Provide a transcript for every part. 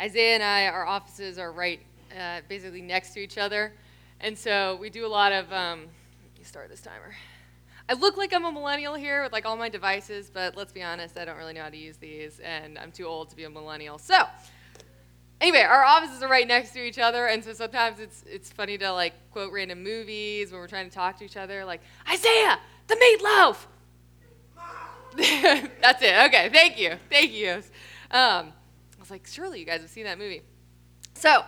Isaiah and I, our offices are right uh, basically next to each other. And so we do a lot of, um, you start this timer. I look like I'm a millennial here with like all my devices, but let's be honest, I don't really know how to use these, and I'm too old to be a millennial. So, anyway, our offices are right next to each other, and so sometimes it's it's funny to like quote random movies when we're trying to talk to each other, like Isaiah, the meatloaf. That's it. Okay, thank you, thank you. Um, was like, surely you guys have seen that movie. So,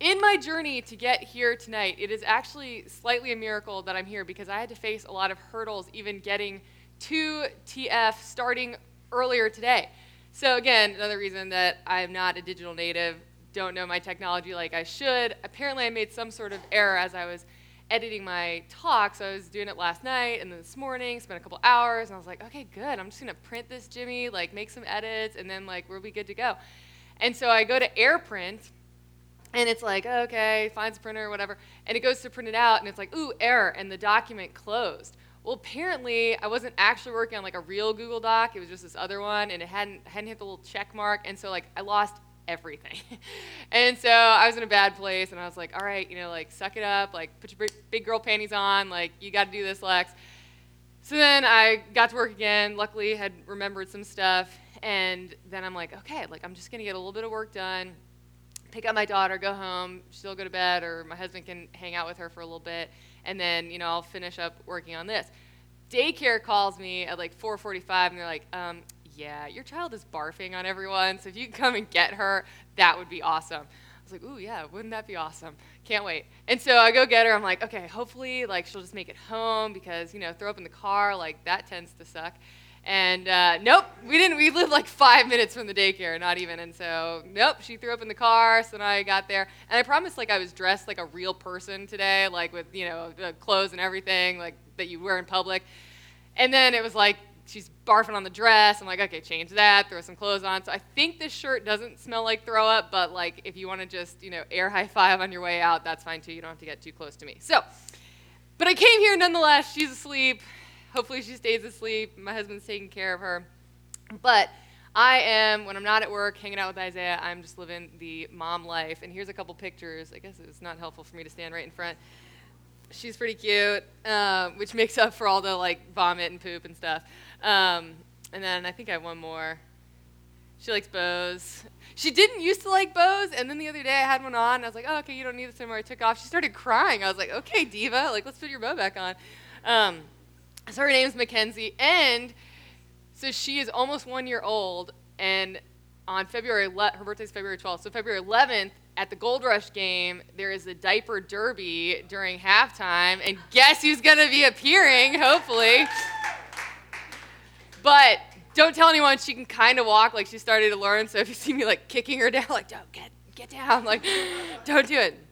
in my journey to get here tonight, it is actually slightly a miracle that I'm here because I had to face a lot of hurdles even getting to TF starting earlier today. So, again, another reason that I'm not a digital native, don't know my technology like I should. Apparently, I made some sort of error as I was editing my talk. So, I was doing it last night and then this morning, spent a couple hours, and I was like, okay, good. I'm just going to print this, Jimmy, like make some edits, and then like we'll be good to go. And so I go to AirPrint and it's like, okay, finds a printer or whatever. And it goes to print it out, and it's like, ooh, error, and the document closed. Well, apparently, I wasn't actually working on like a real Google Doc. It was just this other one, and it hadn't hadn't hit the little check mark, and so like I lost everything. and so I was in a bad place, and I was like, all right, you know, like suck it up, like put your big girl panties on, like you got to do this, Lex. So then I got to work again. Luckily, had remembered some stuff, and then I'm like, okay, like I'm just gonna get a little bit of work done pick up my daughter, go home, she'll go to bed, or my husband can hang out with her for a little bit, and then you know I'll finish up working on this. Daycare calls me at like 4:45, and they're like, um, "Yeah, your child is barfing on everyone, so if you can come and get her, that would be awesome." I was like, "Ooh, yeah, wouldn't that be awesome? Can't wait." And so I go get her. I'm like, "Okay, hopefully, like she'll just make it home because you know throw up in the car, like that tends to suck." And uh, nope, we didn't. We lived like five minutes from the daycare, not even. And so, nope, she threw up in the car. So then I got there, and I promised like I was dressed like a real person today, like with you know the clothes and everything, like that you wear in public. And then it was like she's barfing on the dress. I'm like, okay, change that, throw some clothes on. So I think this shirt doesn't smell like throw up, but like if you want to just you know air high five on your way out, that's fine too. You don't have to get too close to me. So, but I came here nonetheless. She's asleep. Hopefully, she stays asleep. My husband's taking care of her. But I am, when I'm not at work hanging out with Isaiah, I'm just living the mom life. And here's a couple pictures. I guess it's not helpful for me to stand right in front. She's pretty cute, um, which makes up for all the like vomit and poop and stuff. Um, and then I think I have one more. She likes bows. She didn't used to like bows, and then the other day I had one on. And I was like, "Oh, okay, you don't need this anymore." I took off. She started crying. I was like, "Okay, diva, like let's put your bow back on." Um, so her name's Mackenzie, and so she is almost one year old, and on February, le- her birthday's February 12th, so February 11th, at the Gold Rush game, there is a diaper derby during halftime, and guess who's going to be appearing, hopefully? But don't tell anyone she can kind of walk like she started to learn, so if you see me like kicking her down, like, don't get, get down, like, don't do it.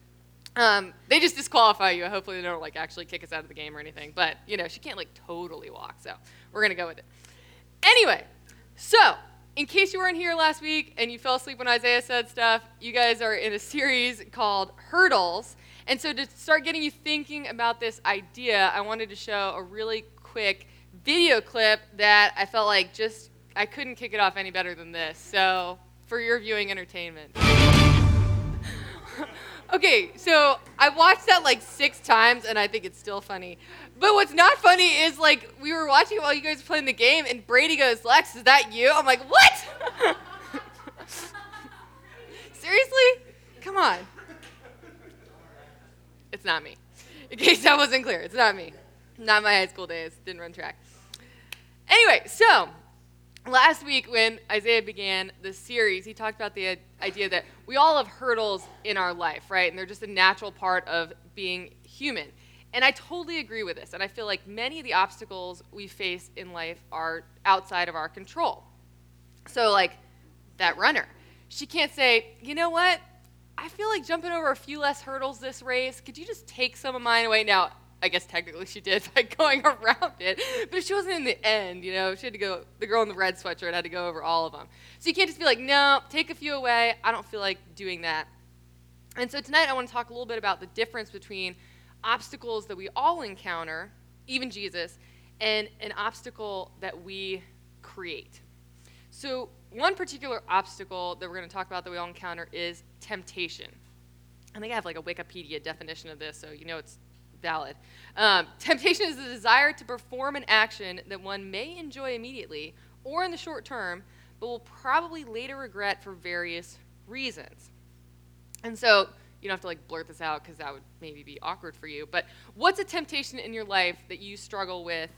Um, they just disqualify you. Hopefully, they don't like actually kick us out of the game or anything. But you know, she can't like totally walk, so we're gonna go with it. Anyway, so in case you weren't here last week and you fell asleep when Isaiah said stuff, you guys are in a series called Hurdles. And so to start getting you thinking about this idea, I wanted to show a really quick video clip that I felt like just I couldn't kick it off any better than this. So for your viewing entertainment. Okay, so I watched that like six times and I think it's still funny. But what's not funny is like we were watching while you guys were playing the game and Brady goes, Lex, is that you? I'm like, what? Seriously? Come on. It's not me. In case that wasn't clear, it's not me. Not my high school days. Didn't run track. Anyway, so last week when Isaiah began the series, he talked about the idea that we all have hurdles in our life, right? And they're just a natural part of being human. And I totally agree with this. And I feel like many of the obstacles we face in life are outside of our control. So, like that runner, she can't say, you know what? I feel like jumping over a few less hurdles this race. Could you just take some of mine away? Now, I guess technically she did by going around it, but she wasn't in the end, you know. She had to go, the girl in the red sweatshirt had to go over all of them. So you can't just be like, no, take a few away. I don't feel like doing that. And so tonight I want to talk a little bit about the difference between obstacles that we all encounter, even Jesus, and an obstacle that we create. So one particular obstacle that we're going to talk about that we all encounter is temptation. I think I have like a Wikipedia definition of this, so you know it's valid. Um, temptation is the desire to perform an action that one may enjoy immediately or in the short term, but will probably later regret for various reasons. And so you don't have to like blurt this out because that would maybe be awkward for you. But what's a temptation in your life that you struggle with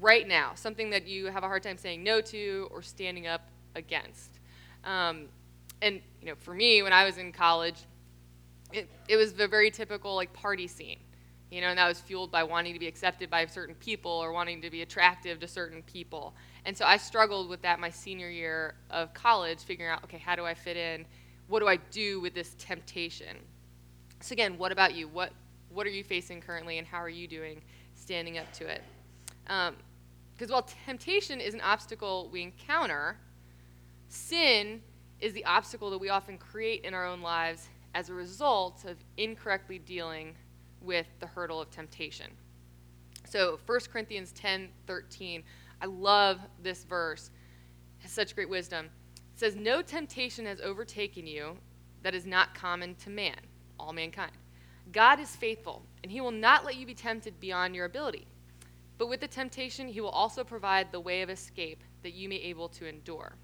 right now? Something that you have a hard time saying no to or standing up against. Um, and you know, for me, when I was in college, it, it was the very typical like party scene you know, and that was fueled by wanting to be accepted by certain people or wanting to be attractive to certain people. And so I struggled with that my senior year of college, figuring out, okay, how do I fit in? What do I do with this temptation? So again, what about you? What what are you facing currently, and how are you doing standing up to it? Because um, while temptation is an obstacle we encounter, sin is the obstacle that we often create in our own lives as a result of incorrectly dealing with the hurdle of temptation. So 1 Corinthians 10 13, I love this verse. It has such great wisdom. It says, No temptation has overtaken you that is not common to man, all mankind. God is faithful, and he will not let you be tempted beyond your ability. But with the temptation, he will also provide the way of escape that you may be able to endure.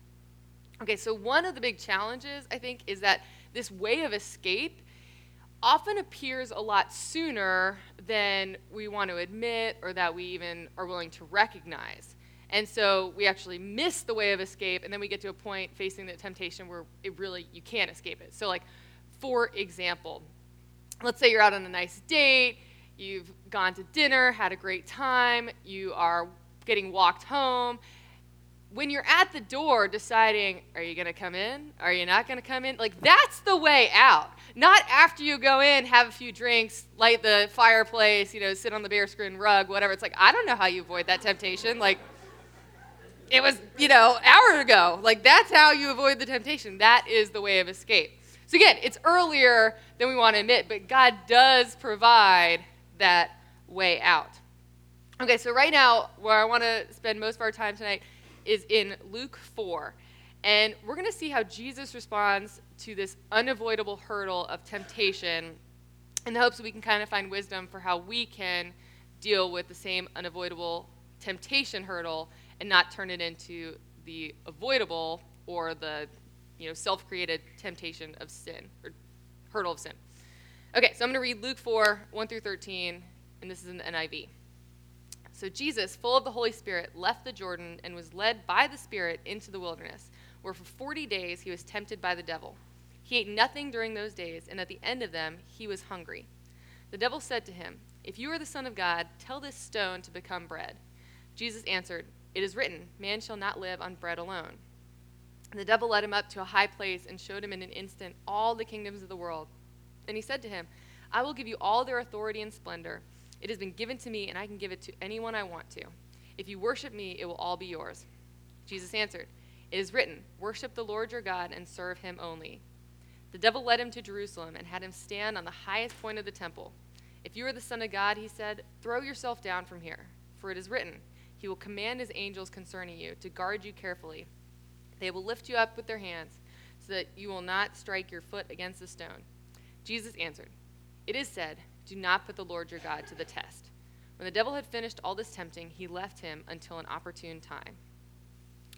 Okay, so one of the big challenges, I think, is that this way of escape often appears a lot sooner than we want to admit or that we even are willing to recognize. And so we actually miss the way of escape, and then we get to a point facing the temptation where it really, you can't escape it. So, like, for example, let's say you're out on a nice date, you've gone to dinner, had a great time, you are getting walked home, when you're at the door deciding, are you going to come in? Are you not going to come in? Like, that's the way out. Not after you go in, have a few drinks, light the fireplace, you know, sit on the bearskin rug, whatever. It's like, I don't know how you avoid that temptation. Like, it was, you know, hour ago. Like, that's how you avoid the temptation. That is the way of escape. So, again, it's earlier than we want to admit, but God does provide that way out. Okay, so right now, where I want to spend most of our time tonight is in Luke 4. And we're going to see how Jesus responds to this unavoidable hurdle of temptation in the hopes that we can kind of find wisdom for how we can deal with the same unavoidable temptation hurdle and not turn it into the avoidable or the you know self-created temptation of sin or hurdle of sin. Okay, so I'm going to read Luke 4, 1 through 13, and this is in the NIV. So Jesus, full of the Holy Spirit, left the Jordan and was led by the Spirit into the wilderness, where for 40 days he was tempted by the devil. He ate nothing during those days, and at the end of them he was hungry. The devil said to him, If you are the Son of God, tell this stone to become bread. Jesus answered, It is written, Man shall not live on bread alone. And the devil led him up to a high place and showed him in an instant all the kingdoms of the world. And he said to him, I will give you all their authority and splendor. It has been given to me, and I can give it to anyone I want to. If you worship me, it will all be yours. Jesus answered, It is written, Worship the Lord your God and serve him only. The devil led him to Jerusalem and had him stand on the highest point of the temple. If you are the Son of God, he said, throw yourself down from here, for it is written, He will command His angels concerning you to guard you carefully. They will lift you up with their hands, so that you will not strike your foot against a stone. Jesus answered, It is said, do not put the Lord your God to the test. When the devil had finished all this tempting, he left him until an opportune time.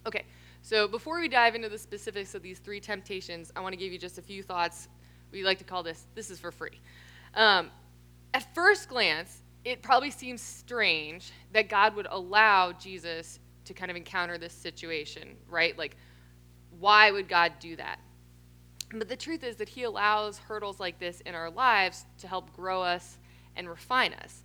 Okay, so before we dive into the specifics of these three temptations, I want to give you just a few thoughts. We like to call this this is for free. Um, at first glance, it probably seems strange that God would allow Jesus to kind of encounter this situation, right? Like, why would God do that? But the truth is that He allows hurdles like this in our lives to help grow us and refine us.